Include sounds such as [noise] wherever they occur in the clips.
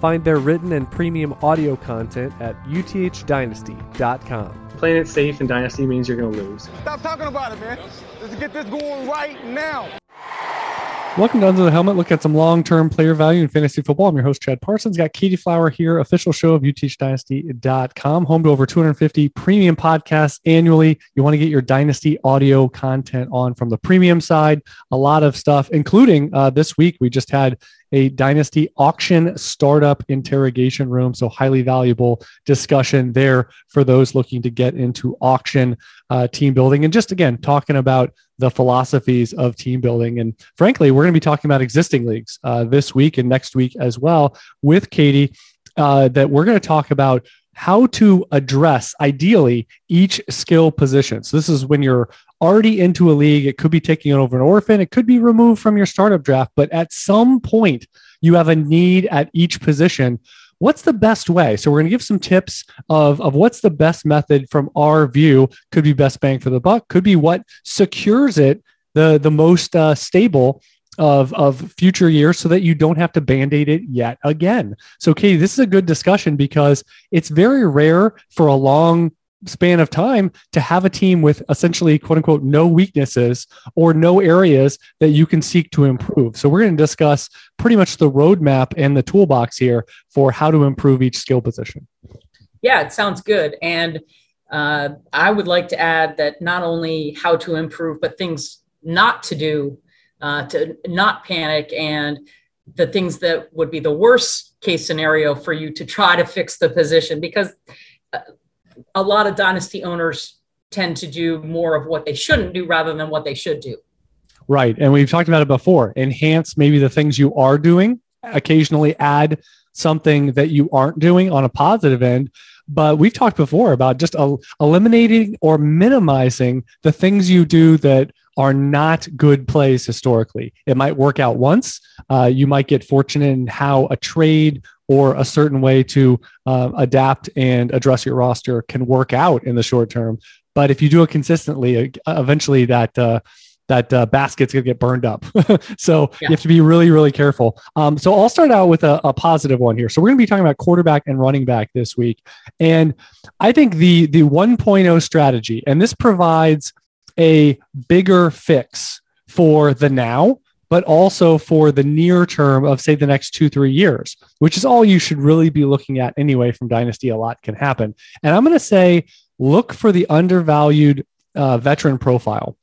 Find their written and premium audio content at uthdynasty.com. Playing it safe in Dynasty means you're going to lose. Stop talking about it, man. Let's get this going right now. Welcome to Under the Helmet. Look at some long-term player value in fantasy football. I'm your host, Chad Parsons. Got Katie Flower here, official show of UTHDynasty.com, home to over 250 premium podcasts annually. You want to get your Dynasty audio content on from the premium side. A lot of stuff, including uh, this week, we just had a Dynasty auction startup interrogation room. So highly valuable discussion there for those looking to get into auction uh, team building. And just again, talking about the philosophies of team building. And frankly, we're going to be talking about existing leagues uh, this week and next week as well with Katie, uh, that we're going to talk about how to address ideally each skill position. So this is when you're already into a league. It could be taking over an orphan. It could be removed from your startup draft, but at some point you have a need at each position. What's the best way? So we're going to give some tips of, of what's the best method from our view. Could be best bang for the buck. Could be what secures it the the most uh, stable of of future years, so that you don't have to band aid it yet again. So, Katie, this is a good discussion because it's very rare for a long span of time to have a team with essentially quote unquote no weaknesses or no areas that you can seek to improve. So we're going to discuss pretty much the roadmap and the toolbox here for how to improve each skill position. Yeah, it sounds good. And uh, I would like to add that not only how to improve, but things not to do, uh, to not panic, and the things that would be the worst case scenario for you to try to fix the position. Because uh, a lot of dynasty owners tend to do more of what they shouldn't do rather than what they should do. Right. And we've talked about it before. Enhance maybe the things you are doing, occasionally add something that you aren't doing on a positive end. But we've talked before about just el- eliminating or minimizing the things you do that are not good plays historically. It might work out once. Uh, you might get fortunate in how a trade or a certain way to uh, adapt and address your roster can work out in the short term. But if you do it consistently, eventually that uh, that uh, basket's gonna get burned up. [laughs] so Yeah. you have to be really, really careful. Um, so I'll start out with a, a positive one here. So we're gonna be talking about quarterback and running back this week, and I think the the 1.0 strategy, and this provides a bigger fix for the now, but also for the near term of say the next two three years, which is all you should really be looking at anyway. From Dynasty, a lot can happen, and I'm gonna say look for the undervalued uh, veteran profile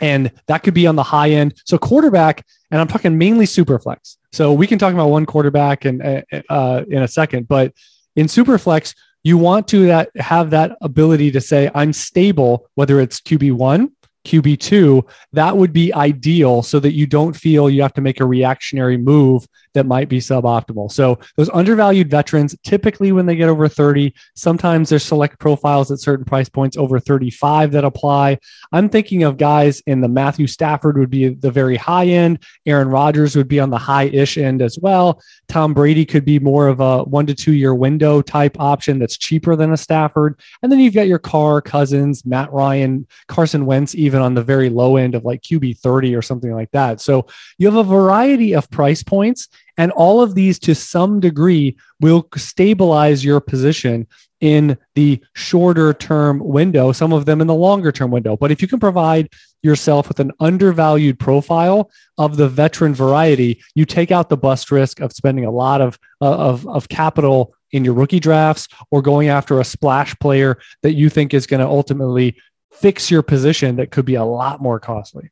and that could be on the high end. So quarterback, and I'm talking mainly superflex. So we can talk about one quarterback and uh, uh, in a second, but in superflex, you want to that have that ability to say I'm stable, whether it's QB one, QB two. That would be ideal, so that you don't feel you have to make a reactionary move that might be suboptimal. So those undervalued veterans, typically when they get over 30, sometimes there's select profiles at certain price points over 35 that apply. I'm thinking of guys in the Matthew Stafford would be the very high end. Aaron Rodgers would be on the high ish end as well. Tom Brady could be more of a one to two year window type option that's cheaper than a Stafford. And then you've got your Carr, Cousins, Matt Ryan, Carson Wentz, even on the very low end of like QB 30 or something like that. So you have a variety of price points. And all of these, to some degree, will stabilize your position in the shorter term window, some of them in the longer term window. But if you can provide yourself with an undervalued profile of the veteran variety, you take out the bust risk of spending a lot of, uh, of, of capital in your rookie drafts or going after a splash player that you think is going to ultimately fix your position that could be a lot more costly.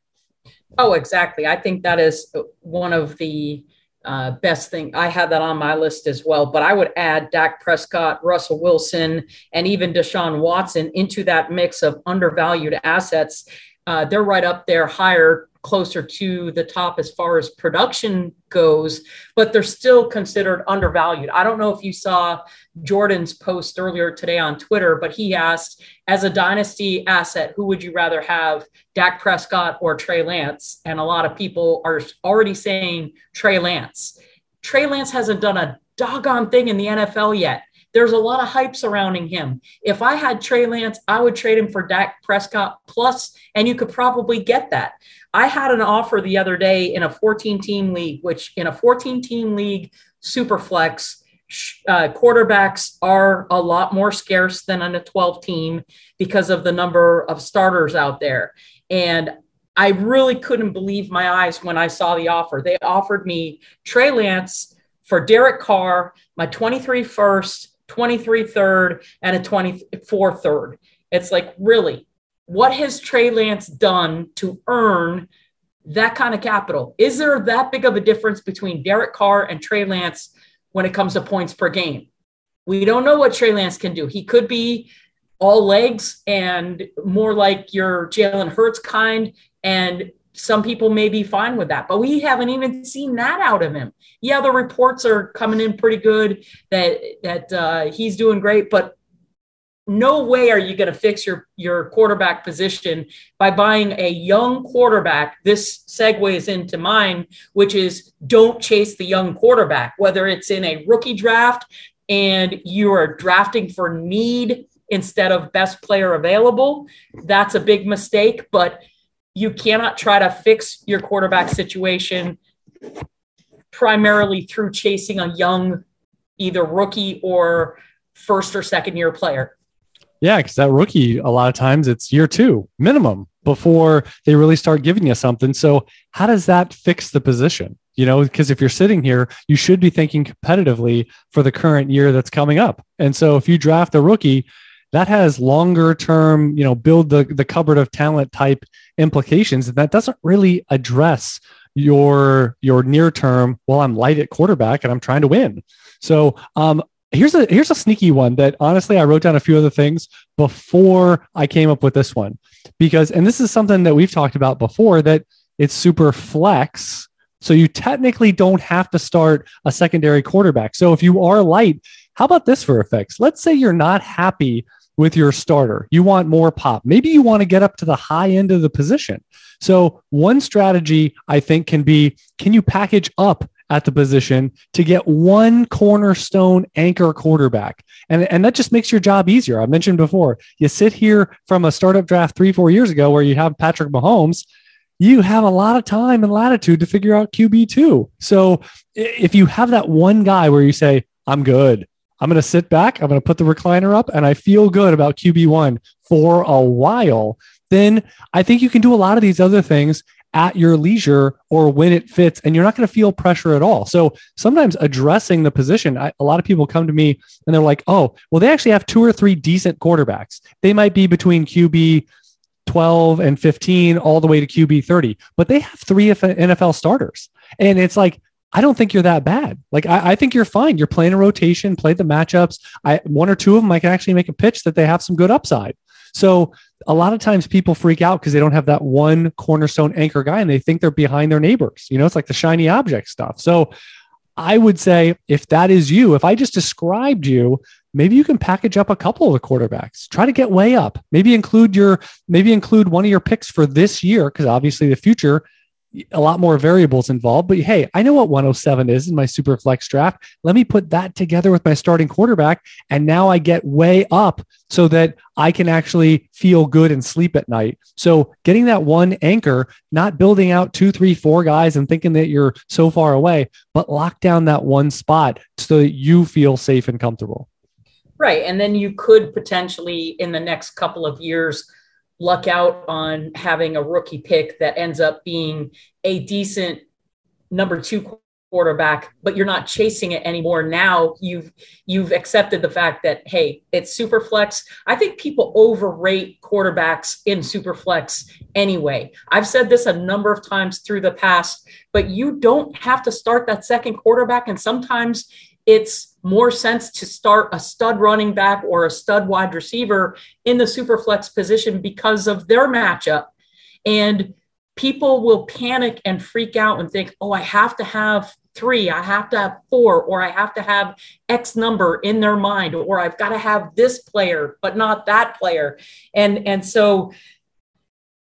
Oh, exactly. I think that is one of the uh, best thing. I had that on my list as well, but I would add Dak Prescott, Russell Wilson, and even Deshaun Watson into that mix of undervalued assets. Uh, they're right up there higher closer to the top as far as production goes, but they're still considered undervalued. I don't know if you saw Jordan's post earlier today on Twitter, but he asked, as a dynasty asset, who would you rather have, Dak Prescott or Trey Lance? And a lot of people are already saying Trey Lance. Trey Lance hasn't done a doggone thing in the NFL yet. There's a lot of hype surrounding him. If I had Trey Lance, I would trade him for Dak Prescott plus, and you could probably get that. I had an offer the other day in a 14 team league, which in a 14 team league, super flex, uh, quarterbacks are a lot more scarce than on a 12 team because of the number of starters out there. And I really couldn't believe my eyes when I saw the offer. They offered me Trey Lance for Derek Carr, my 23 first, 23 third, and a 24 third. It's like, really, what has Trey Lance done to earn that kind of capital? Is there that big of a difference between Derek Carr and Trey Lance when it comes to points per game? We don't know what Trey Lance can do. He could be all legs and more like your Jalen Hurts kind. And some people may be fine with that, but we haven't even seen that out of him. Yeah, the reports are coming in pretty good that that uh, he's doing great, but no way are you going to fix your your quarterback position by buying a young quarterback. This segues into mine, which is don't chase the young quarterback, whether it's in a rookie draft and you are drafting for need instead of best player available. That's a big mistake, but you cannot try to fix your quarterback situation primarily through chasing a young either rookie or first or second year player. Yeah, because that rookie, a lot of times it's year two minimum before they really start giving you something. So, how does that fix the position? You know, because if you're sitting here, you should be thinking competitively for the current year that's coming up. And so, if you draft a rookie, that has longer term, you know, build the, the cupboard of talent type implications. And that doesn't really address your your near term, well, I'm light at quarterback and I'm trying to win. So um, here's a here's a sneaky one that honestly I wrote down a few other things before I came up with this one because and this is something that we've talked about before that it's super flex so you technically don't have to start a secondary quarterback so if you are light how about this for effects let's say you're not happy with your starter. You want more pop. Maybe you want to get up to the high end of the position. So, one strategy I think can be can you package up at the position to get one cornerstone anchor quarterback? And, and that just makes your job easier. I mentioned before, you sit here from a startup draft three, four years ago where you have Patrick Mahomes. You have a lot of time and latitude to figure out QB2. So if you have that one guy where you say, I'm good, I'm going to sit back, I'm going to put the recliner up, and I feel good about QB1 for a while, then I think you can do a lot of these other things at your leisure or when it fits, and you're not going to feel pressure at all. So sometimes addressing the position, I, a lot of people come to me and they're like, oh, well, they actually have two or three decent quarterbacks. They might be between QB 12 and 15 all the way to QB 30, but they have three NFL starters. And it's like, I don't think you're that bad. Like I, I, think you're fine. You're playing a rotation, play the matchups. I one or two of them I can actually make a pitch that they have some good upside. So a lot of times people freak out because they don't have that one cornerstone anchor guy and they think they're behind their neighbors. You know, it's like the shiny object stuff. So I would say if that is you, if I just described you, maybe you can package up a couple of the quarterbacks. Try to get way up. Maybe include your maybe include one of your picks for this year because obviously the future a lot more variables involved. But hey, I know what 107 is in my super flex draft. Let me put that together with my starting quarterback. And now I get way up so that I can actually feel good and sleep at night. So getting that one anchor, not building out two, three, four guys and thinking that you're so far away, but lock down that one spot so that you feel safe and comfortable. Right. And then you could potentially in the next couple of years luck out on having a rookie pick that ends up being a decent number two quarterback but you're not chasing it anymore. Now you've you've accepted the fact that hey it's super flex i think people overrate quarterbacks in super flex anyway. I've said this a number of times through the past but you don't have to start that second quarterback and sometimes it's more sense to start a stud running back or a stud wide receiver in the super flex position because of their matchup. And people will panic and freak out and think, oh, I have to have three, I have to have four, or I have to have X number in their mind, or I've got to have this player, but not that player. And, and so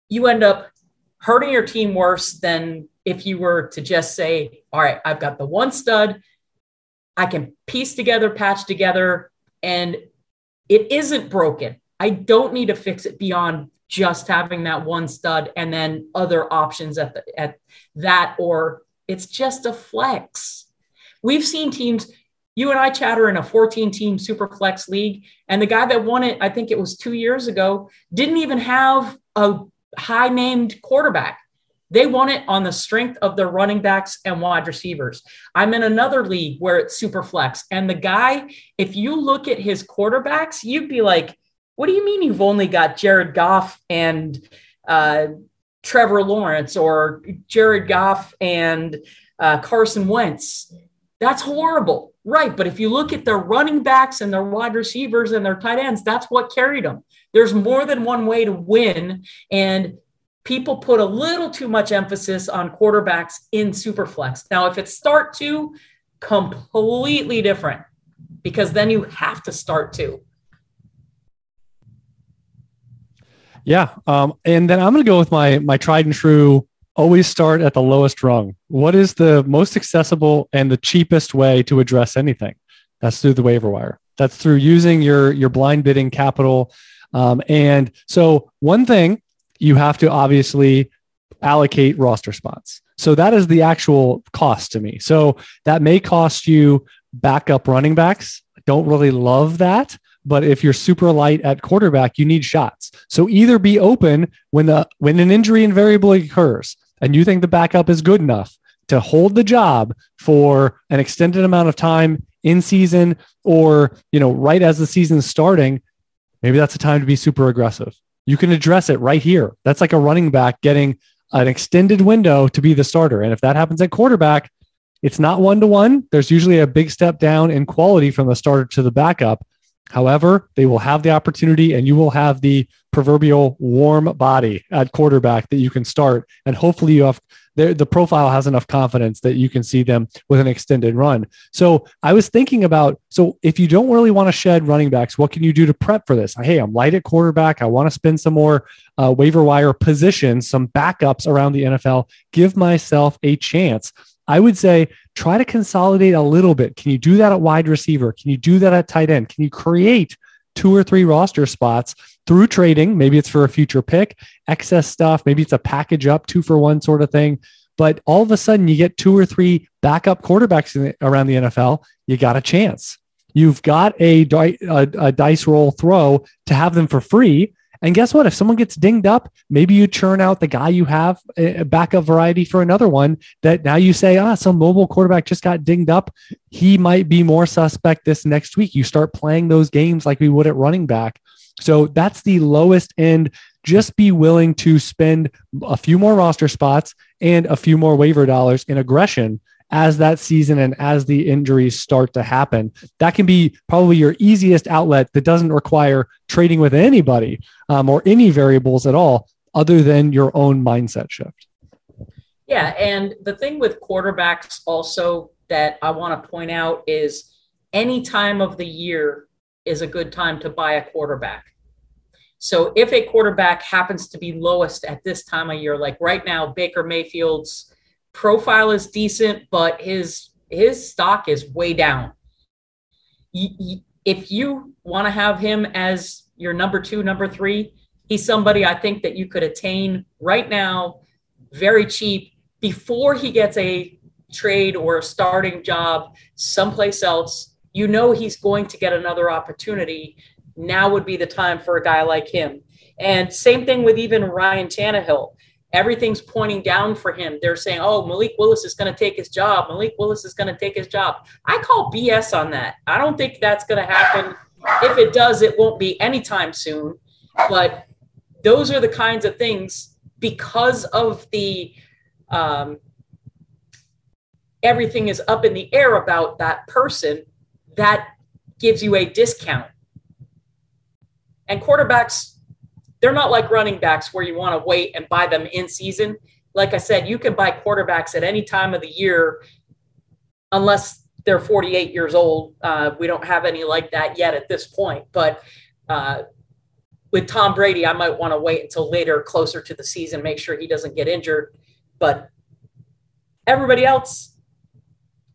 you end up hurting your team worse than if you were to just say, all right, I've got the one stud, I can piece together, patch together, and it isn't broken. I don't need to fix it beyond just having that one stud and then other options at the, at that or it's just a flex. We've seen teams you and I chatter in a 14 team super flex league and the guy that won it I think it was 2 years ago didn't even have a high named quarterback. They won it on the strength of their running backs and wide receivers. I'm in another league where it's super flex. And the guy, if you look at his quarterbacks, you'd be like, what do you mean you've only got Jared Goff and uh, Trevor Lawrence or Jared Goff and uh, Carson Wentz? That's horrible. Right. But if you look at their running backs and their wide receivers and their tight ends, that's what carried them. There's more than one way to win. And people put a little too much emphasis on quarterbacks in Superflex. Now, if it's start two, completely different because then you have to start two. Yeah. Um, and then I'm going to go with my my tried and true. Always start at the lowest rung. What is the most accessible and the cheapest way to address anything? That's through the waiver wire. That's through using your your blind bidding capital. Um, and so one thing you have to obviously allocate roster spots. So that is the actual cost to me. So that may cost you backup running backs. Don't really love that. But if you're super light at quarterback, you need shots. So either be open when the when an injury invariably occurs and you think the backup is good enough to hold the job for an extended amount of time in season or you know right as the season's starting maybe that's a time to be super aggressive you can address it right here. That's like a running back getting an extended window to be the starter. And if that happens at quarterback it's not one to one there's usually a big step down in quality from the starter to the backup. However, they will have the opportunity and you will have the proverbial warm body at quarterback that you can start. And hopefully you have the profile has enough confidence that you can see them with an extended run. So I was thinking about, so if you don't really want to shed running backs, what can you do to prep for this? Hey, I'm light at quarterback. I want to spend some more uh, waiver wire positions, some backups around the NFL, give myself a chance. I would say try to consolidate a little bit. Can you do that at wide receiver? Can you do that at tight end? Can you create two or three roster spots through trading? Maybe it's for a future pick, excess stuff. Maybe it's a package up, two for one sort of thing. But all of a sudden, you get two or three backup quarterbacks the, around the NFL. You got a chance. You've got a, a, a dice roll throw to have them for free and guess what? If someone gets dinged up, maybe you churn out the guy you have a backup variety for another one that now you say, ah, some mobile quarterback just got dinged up. He might be more suspect this next week. You start playing those games like we would at running back. So that's the lowest end. Just be willing to spend a few more roster spots and a few more waiver dollars in aggression as that season and as the injuries start to happen. That can be probably your easiest outlet that doesn't require trading with anybody um, or any variables at all other than your own mindset shift. Yeah. And the thing with quarterbacks also that I want to point out is any time of the year is a good time to buy a quarterback. So if a quarterback happens to be lowest at this time of year, like right now, Baker Mayfield's profile is decent, but his his stock is way down. If you want to have him as your number two, number three, he's somebody I think that you could attain right now, very cheap, before he gets a trade or a starting job someplace else. You know he's going to get another opportunity. Now would be the time for a guy like him. And same thing with even Ryan Tannehill everything's pointing down for him. They're saying, oh, Malik Willis is going to take his job. Malik Willis is going to take his job. I call BS on that. I don't think that's going to happen. If it does, it won't be anytime soon. But those are the kinds of things because of the um, everything is up in the air about that person that gives you a discount. And quarterbacks they're not like running backs where you want to wait and buy them in season. Like I said, you can buy quarterbacks at any time of the year unless they're 48 years old. Uh, we don't have any like that yet at this point. But uh, with Tom Brady, I might want to wait until later, closer to the season, make sure he doesn't get injured. But everybody else,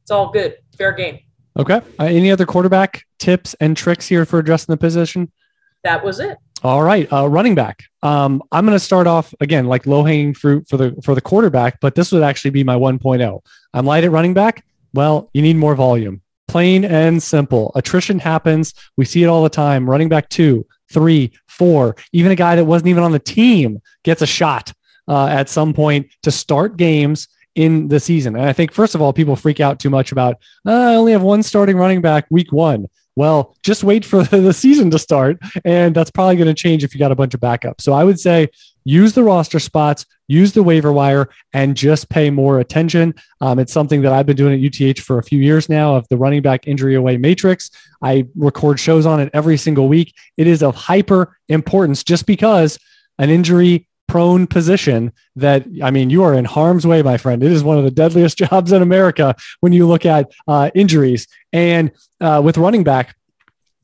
it's all good. Fair game. Okay. Uh, any other quarterback tips and tricks here for addressing the position? That was it. All right, uh, running back. Um, I'm going to start off again like low hanging fruit for the for the quarterback, but this would actually be my 1.0. I'm light at running back. Well, you need more volume. Plain and simple. Attrition happens. We see it all the time. Running back two, three, four. Even a guy that wasn't even on the team gets a shot uh, at some point to start games in the season. And I think first of all, people freak out too much about uh, I only have one starting running back week one. Well, just wait for [laughs] the season to start. And that's probably going to change if you got a bunch of backups. So I would say use the roster spots, use the waiver wire, and just pay more attention. Um, it's something that I've been doing at UTH for a few years now of the running back injury away matrix. I record shows on it every single week. It is of hyper importance just because an injury prone position that I mean, you are in harm's way, my friend. It is one of the deadliest [laughs] jobs in America when you look at uh, injuries. And uh, with running back,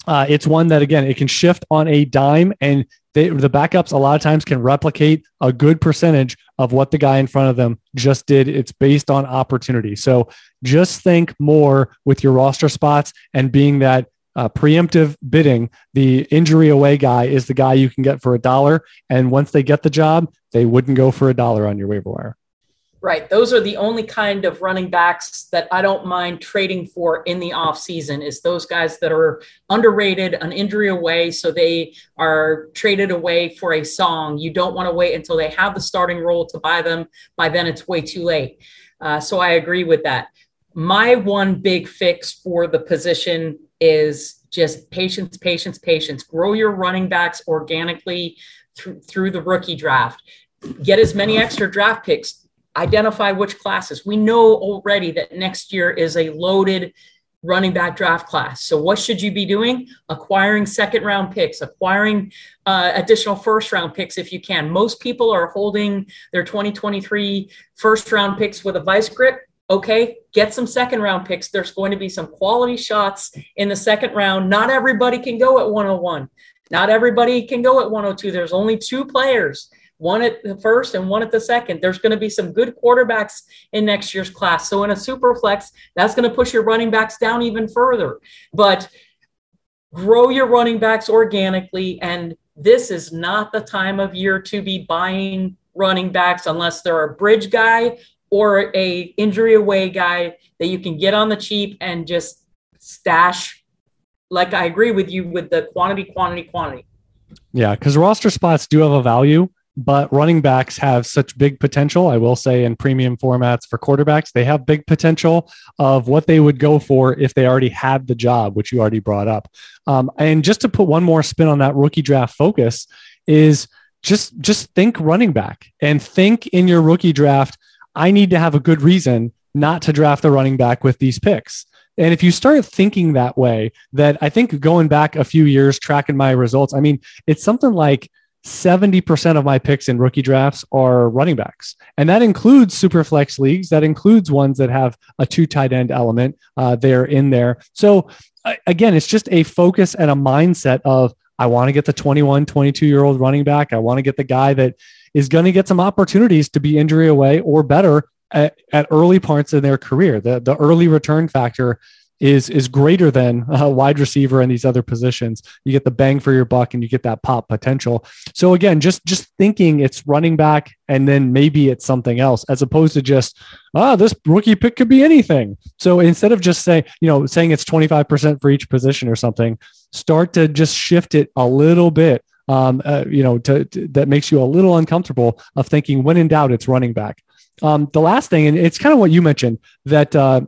uh, it's one that again it can shift on a dime, and they, the backups a lot of times can replicate a good percentage of what the guy in front of them just did. It's based on opportunity. So just think more with your roster spots and being that uh, preemptive bidding, the injury away guy is the guy you can get for a dollar. And once they get the job, they wouldn't go for a dollar on your waiver wire. Right. Those are the only kind of running backs that I don't mind trading for in the off season is those guys that are underrated, an injury away. So they are traded away for a song. You don't want to wait until they have the starting role to buy them. By then it's way too late. Uh, so I agree with that. My one big fix for the position is just patience, patience, patience. Grow your running backs organically through, through the rookie draft. Get as many extra draft picks. Identify which classes. We know already that next year is a loaded running back draft class. So, what should you be doing? Acquiring second round picks, acquiring uh, additional first round picks if you can. Most people are holding their 2023 first round picks with a vice grip okay, get some second round picks. There's going to be some quality shots in the second round. Not everybody can go at 101. Not everybody can go at 102. There's only two players, one at the first and one at the second. There's going to be some good quarterbacks in next year's class. So in a super flex, that's going to push your running backs down even further. But grow your running backs organically. And this is not the time of year to be buying running backs unless they're a bridge guy or a injury away guy that you can get on the cheap and just stash. Like I agree with you with the quantity, quantity, quantity. Yeah, because roster spots do have a value, but running backs have such big potential. I will say in premium formats for quarterbacks, they have big potential of what they would go for if they already had the job, which you already brought up. Um, and just to put one more spin on that rookie draft focus is just just think running back and think in your rookie draft I need to have a good reason not to draft the running back with these picks. And if you start thinking that way, that I think going back a few years, tracking my results, I mean, it's something like 70% of my picks in rookie drafts are running backs. And that includes super flex leagues. That includes ones that have a two tight end element uh, there in there. So again, it's just a focus and a mindset of I want to get the 21, 22 year old running back. I want to get the guy that is going to get some opportunities to be injury away or better at, at early parts in their career. The, the early return factor is is greater than a wide receiver and these other positions. You get the bang for your buck and you get that pop potential. So again, just just thinking it's running back and then maybe it's something else as opposed to just ah this rookie pick could be anything. So instead of just saying, you know, saying it's 25% for each position or something, start to just shift it a little bit um, uh, you know, to, to, that makes you a little uncomfortable of thinking when in doubt, it's running back. Um, the last thing, and it's kind of what you mentioned that uh,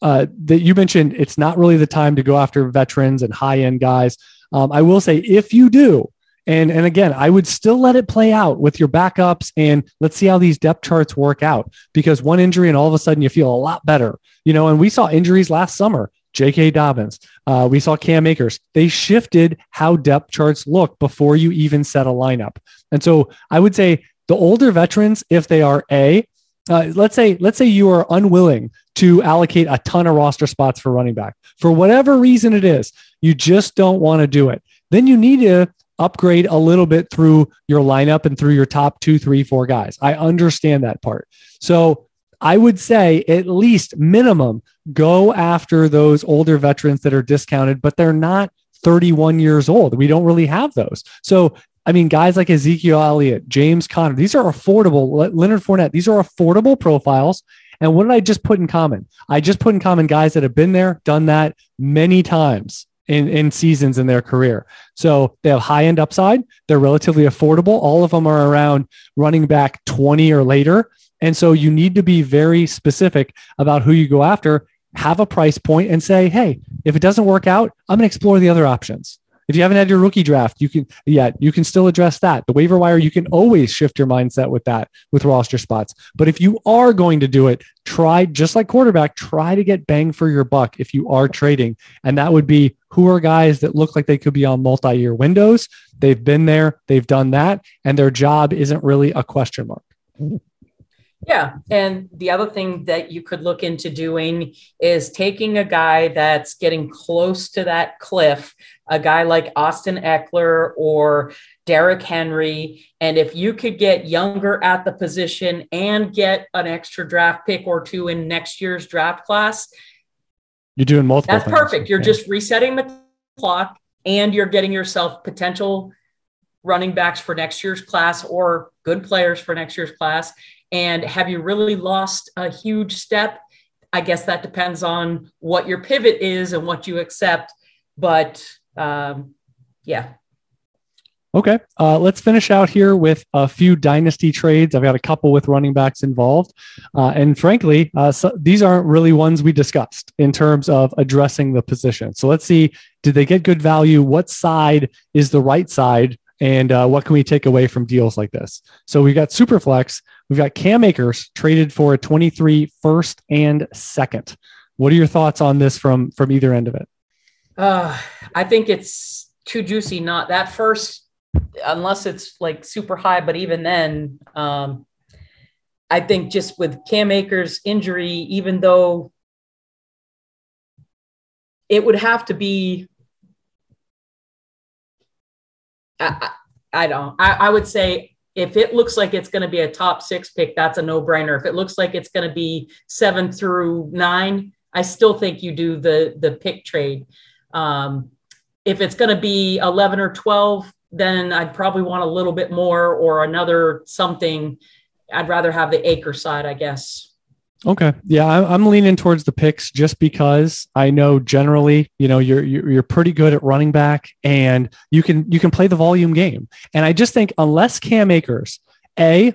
uh, that you mentioned, it's not really the time to go after veterans and high end guys. Um, I will say, if you do, and and again, I would still let it play out with your backups, and let's see how these depth charts work out. Because one injury, and all of a sudden, you feel a lot better, you know. And we saw injuries last summer J.K. Dobbins. Uh, we saw Cam Akers. They shifted how depth charts look before you even set a lineup. And so I would say the older veterans, if they are A, uh, let's say let's say you are unwilling to allocate a ton of roster spots for running back for whatever reason it is, you just don't want to do it. Then you need to upgrade a little bit through your lineup and through your top two, three, four guys. I understand that part. So I would say at least minimum go after those older veterans that are discounted, but they're not 31 years old. We don't really have those. So, I mean, guys like Ezekiel Elliott, James Conner, these are affordable. Leonard Fournette, these are affordable profiles. And what did I just put in common? I just put in common guys that have been there, done that many times in, in seasons in their career. So they have high end upside. They're relatively affordable. All of them are around running back 20 or later. And so you need to be very specific about who you go after, have a price point and say, hey, if it doesn't work out, I'm going to explore the other options. If you haven't had your rookie draft, you can yet you can still address that. The waiver wire, you can always shift your mindset with that with roster spots. But if you are going to do it, try just like quarterback, try to get bang for your buck if you are trading. And that would be who are guys that look like they could be on multi-year windows. They've been there, they've done that, and their job isn't really a question mark. Yeah. And the other thing that you could look into doing is taking a guy that's getting close to that cliff, a guy like Austin Ekeler or Derrick Henry. And if you could get younger at the position and get an extra draft pick or two in next year's draft class, you're doing multiple. That's things. perfect. You're yeah. just resetting the clock and you're getting yourself potential running backs for next year's class or good players for next year's class and have you really lost a huge step? I guess that depends on what your pivot is and what you accept. But um, yeah. Okay. Uh, let's finish out here with a few dynasty trades. I've got a couple with running backs involved. Uh, and frankly, uh, so these aren't really ones we discussed in terms of addressing the position. So let's see did they get good value? What side is the right side? And uh, what can we take away from deals like this? So we've got Superflex. We've got Cam Akers traded for a 23 first and second. What are your thoughts on this from from either end of it? Uh, I think it's too juicy. Not that first, unless it's like super high. But even then, um, I think just with Cam Akers' injury, even though it would have to be, I, I, don't. I, I would say if it looks like it's going to be a top six pick, that's a no brainer. If it looks like it's going to be seven through nine, I still think you do the the pick trade. Um, if it's going to be 11 or 12, then I'd probably want a little bit more or another something. I'd rather have the Akers side, I guess. Okay. Yeah, I'm leaning towards the picks just because I know generally, you know, you're you're pretty good at running back and you can you can play the volume game. And I just think unless Cam Akers, A,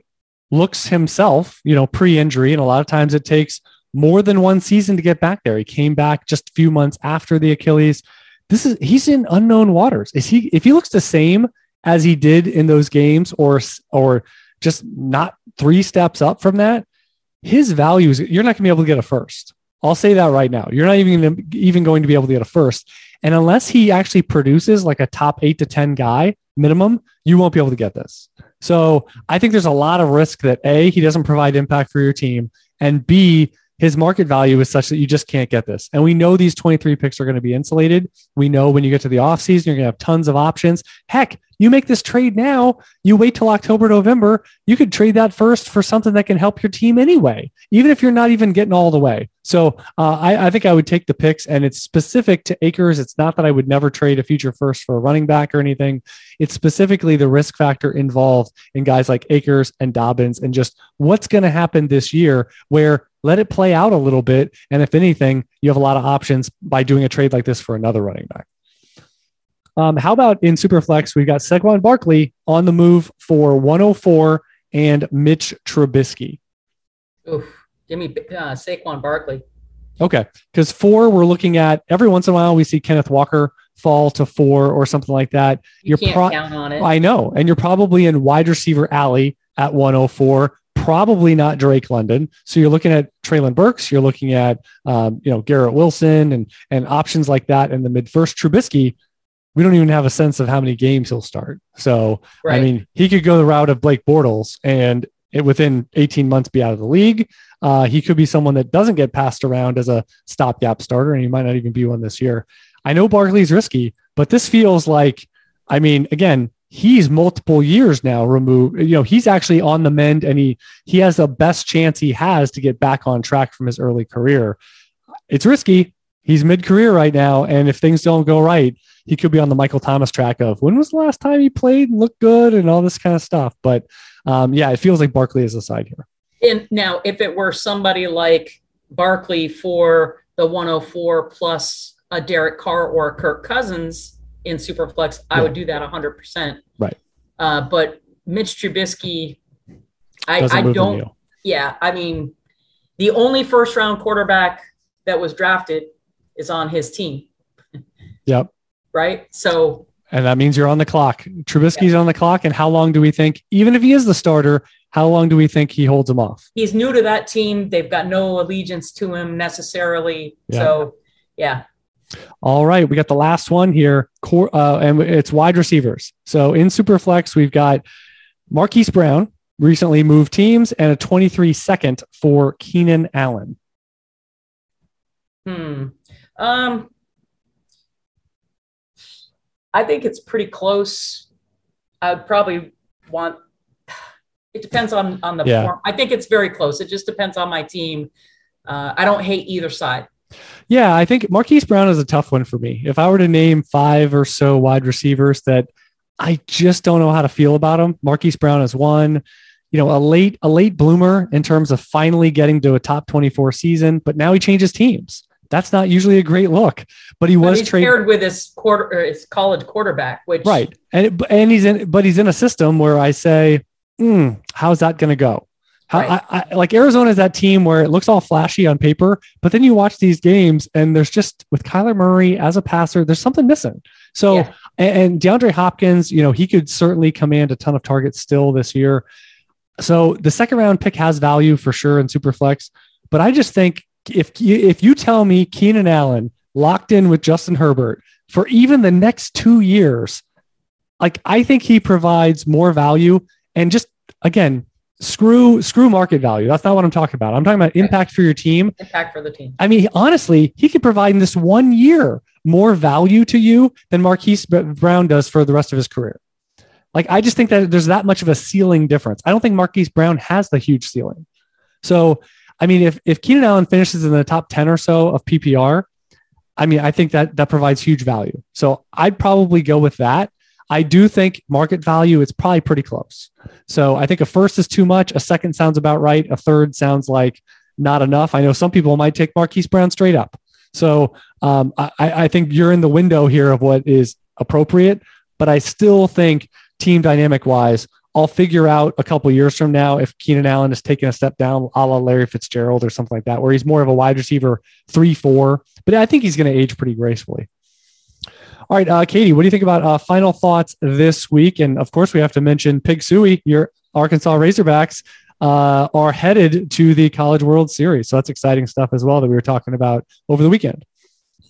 looks himself, you know, pre-injury, and a lot of times it takes more than one season to get back there. He came back just a few months after the Achilles. This is he's in unknown waters. Is he if he looks the same as he did in those games or or just not three steps up from that, his values, you're not going to be able to get a first. I'll say that right now. You're not even even going to be able to get a first. And unless he actually produces like a top eight to 10 guy minimum, you won't be able to get this. So I think there's a lot of risk that A, he doesn't provide impact for your team, and B, his market value is such that you just can't get this. And we know these 23 picks are going to be insulated. We know when you get to the offseason, you're going to have tons of options. Heck, you make this trade now, you wait till October, November, you could trade that first for something that can help your team anyway, even if you're not even getting all the way. So uh, I, I, think I would take the picks, and it's specific to Akers. It's not that I would never trade a future first for a running back or anything. It's specifically the risk factor involved in guys like Akers and Dobbins, and just what's going to happen this year, where let it play out a little bit. And if anything, you have a lot of options by doing a trade like this for another running back. Um, how about in Superflex? We've got Saquon Barkley on the move for 104 and Mitch Trubisky. Oof. Give me uh, Saquon Barkley. Okay. Because four, we're looking at every once in a while, we see Kenneth Walker fall to four or something like that. You you're can't pro- count on it. I know. And you're probably in wide receiver alley at 104, probably not Drake London. So you're looking at Treylon Burks, you're looking at um, you know Garrett Wilson and and options like that in the mid first. Trubisky, we don't even have a sense of how many games he'll start. So Right. I mean, he could go the route of Blake Bortles and it within 18 months be out of the league. Uh, he could be someone that doesn't get passed around as a stopgap starter, and he might not even be one this year. I know Barkley's risky, but this feels like, I mean, again, he's multiple years now removed. You know, he's actually on the mend, and he he has the best chance he has to get back on track from his early career. It's risky. He's mid career right now, and if things don't go right, he could be on the Michael Thomas track of when was the last time he played and looked good and all this kind of stuff. But um, yeah, it feels like Barkley is the side here. And now, if it were somebody like Barkley for the 104 plus a Derek Carr or Kirk Cousins in Superflex, I Yeah. would do that 100%. Right. Uh, but Mitch Trubisky, I, Doesn't I don't, yeah, I mean, the only first round quarterback that was drafted is on his team, [laughs] Yep. right? So, And that means you're on the clock. Trubisky's on the clock. And how long do we think, even if he is the starter, how long do we think he holds him off? he's new to that team. They've got no allegiance to him necessarily. Yeah. So, yeah. All right, we got the last one here, Cor- uh, and it's wide receivers. So in Superflex, we've got Marquise Brown recently moved teams and a 23 second for Keenan Allen. Hmm. Um, I think it's pretty close. I'd probably want. It depends on on the Yeah. form. I think it's very close. It just depends on my team. Uh, I don't hate either side. Yeah, I think Marquise Brown is a tough one for me. If I were to name five or so wide receivers that I just don't know how to feel about them, Marquise Brown is one. You know, a late a late bloomer in terms of finally getting to a top 24 season, but now he changes teams. That's not usually a great look, but he But was he's traded paired with his quarter, or his college quarterback, which right, and and he's in, but he's in a system where I say, hmm, how's that going to go? How, Right. I, I, like Arizona is that team where it looks all flashy on paper, but then you watch these games and there's just with Kyler Murray as a passer, there's something missing. So Yeah. and, and DeAndre Hopkins, you know, he could certainly command a ton of targets still this year. So the second round pick has value for sure in Superflex, but I just think if if you tell me Keenan Allen locked in with Justin Herbert for even the next two years, like I think he provides more value. And just again, screw screw market value. That's not what I'm talking about. I'm talking about impact for your team. impact for the team. I mean, honestly, he could provide in this one year more value to you than Marquise Brown does for the rest of his career. Like, I just think that there's that much of a ceiling difference. I don't think Marquise Brown has the huge ceiling. So, I mean, if if Keenan Allen finishes in the top 10 or so of PPR, I mean, I think that that provides huge value. So I'd probably go with that. I do think market value, it's probably pretty close. So I think a first is too much. A second sounds about right. A third sounds like not enough. I know some people might take Marquise Brown straight up. So um, I, I think you're in the window here of what is appropriate, but I still think team dynamic wise, I'll figure out a couple years from now if Keenan Allen is taking a step down, a la Larry Fitzgerald or something like that, where he's more of a wide receiver three, four. But I think he's going to age pretty gracefully. All right, uh, Katie, what do you think about uh, final thoughts this week? And of course, we have to mention Pig Sooie, your Arkansas Razorbacks uh, are headed to the College World Series. So that's exciting stuff as well that we were talking about over the weekend.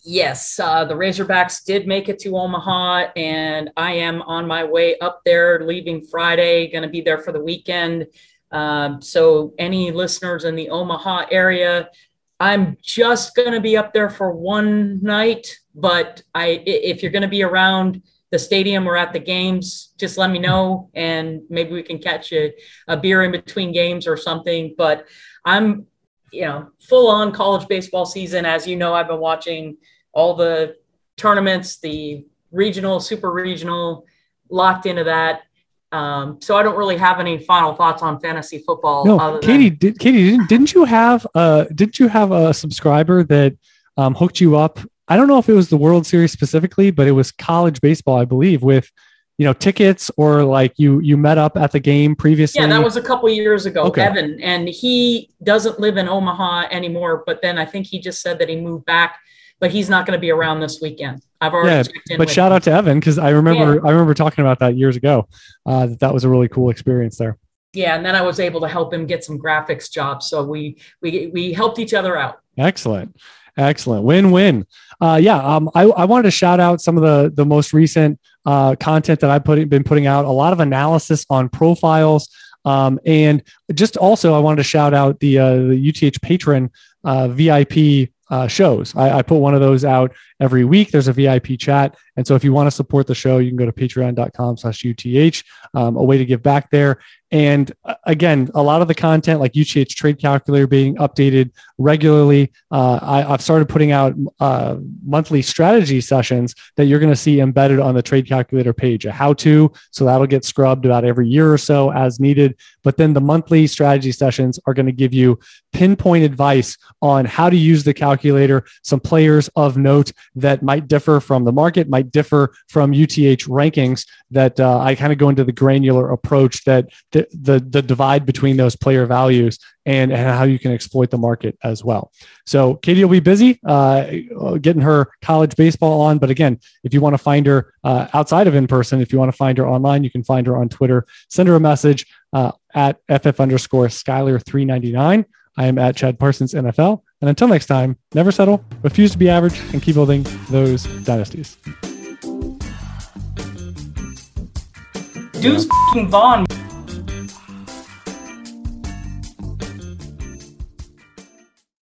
Yes, uh, the Razorbacks did make it to Omaha, and I am on my way up there, leaving Friday, going to be there for the weekend. Um, so, any listeners in the Omaha area, I'm just going to be up there for one night. But I, if you're going to be around the stadium or at the games, just let me know, and maybe we can catch a, a beer in between games or something. But I'm you know, full on college baseball season. As you know, I've been watching all the tournaments, the regional, super regional, locked into that. Um, so I don't really have any final thoughts on fantasy football. No, Katie, than, did, Katie, didn't, didn't you have uh didn't you have a subscriber that um, hooked you up? I don't know if it was the World Series specifically, but it was college baseball, I believe, with you know tickets or like you you met up at the game previously. yeah, that was a couple years ago, Okay. Evan, and he doesn't live in Omaha anymore. But then I think he just said that he moved back, but he's not going to be around this weekend. I've already Yeah, checked in. but shout him. out to Evan because I remember I remember talking about that years ago. Uh, that that was a really cool experience there. yeah, and then I was able to help him get some graphics jobs. So we we we helped each other out. Excellent. Excellent. Win win. Uh, yeah. Um, I, I wanted to shout out some of the, the most recent uh, content that I've put, been putting out, a lot of analysis on profiles. Um, and just also, I wanted to shout out the, uh, the UTH patron uh, VIP uh, shows. I, I, put one of those out every week. There's a VIP chat. And so if you want to support the show, you can go to patreon.com slash UTH, um, a way to give back there. And uh, again, a lot of the content like UTH trade calculator being updated regularly. Uh, I, have started putting out uh, monthly strategy sessions that you're going to see embedded on the trade calculator page, a how to. So that'll get scrubbed about every year or so as needed. But then the monthly strategy sessions are going to give you pinpoint advice on how to use the calculator, some players of note that might differ from the market, might differ from UTH rankings that uh, I kind of go into the granular approach that the, the, the divide between those player values and, how you can exploit the market as well. So Katie will be busy uh, getting her college baseball on. But again, if you want to find her uh, outside of in person, if you want to find her online, you can find her on Twitter. Send her a message uh, at ff underscore Skyler 399. I am at Chad Parsons NFL. And until next time, never settle, refuse to be average, and keep building those dynasties. Deuce Vaughn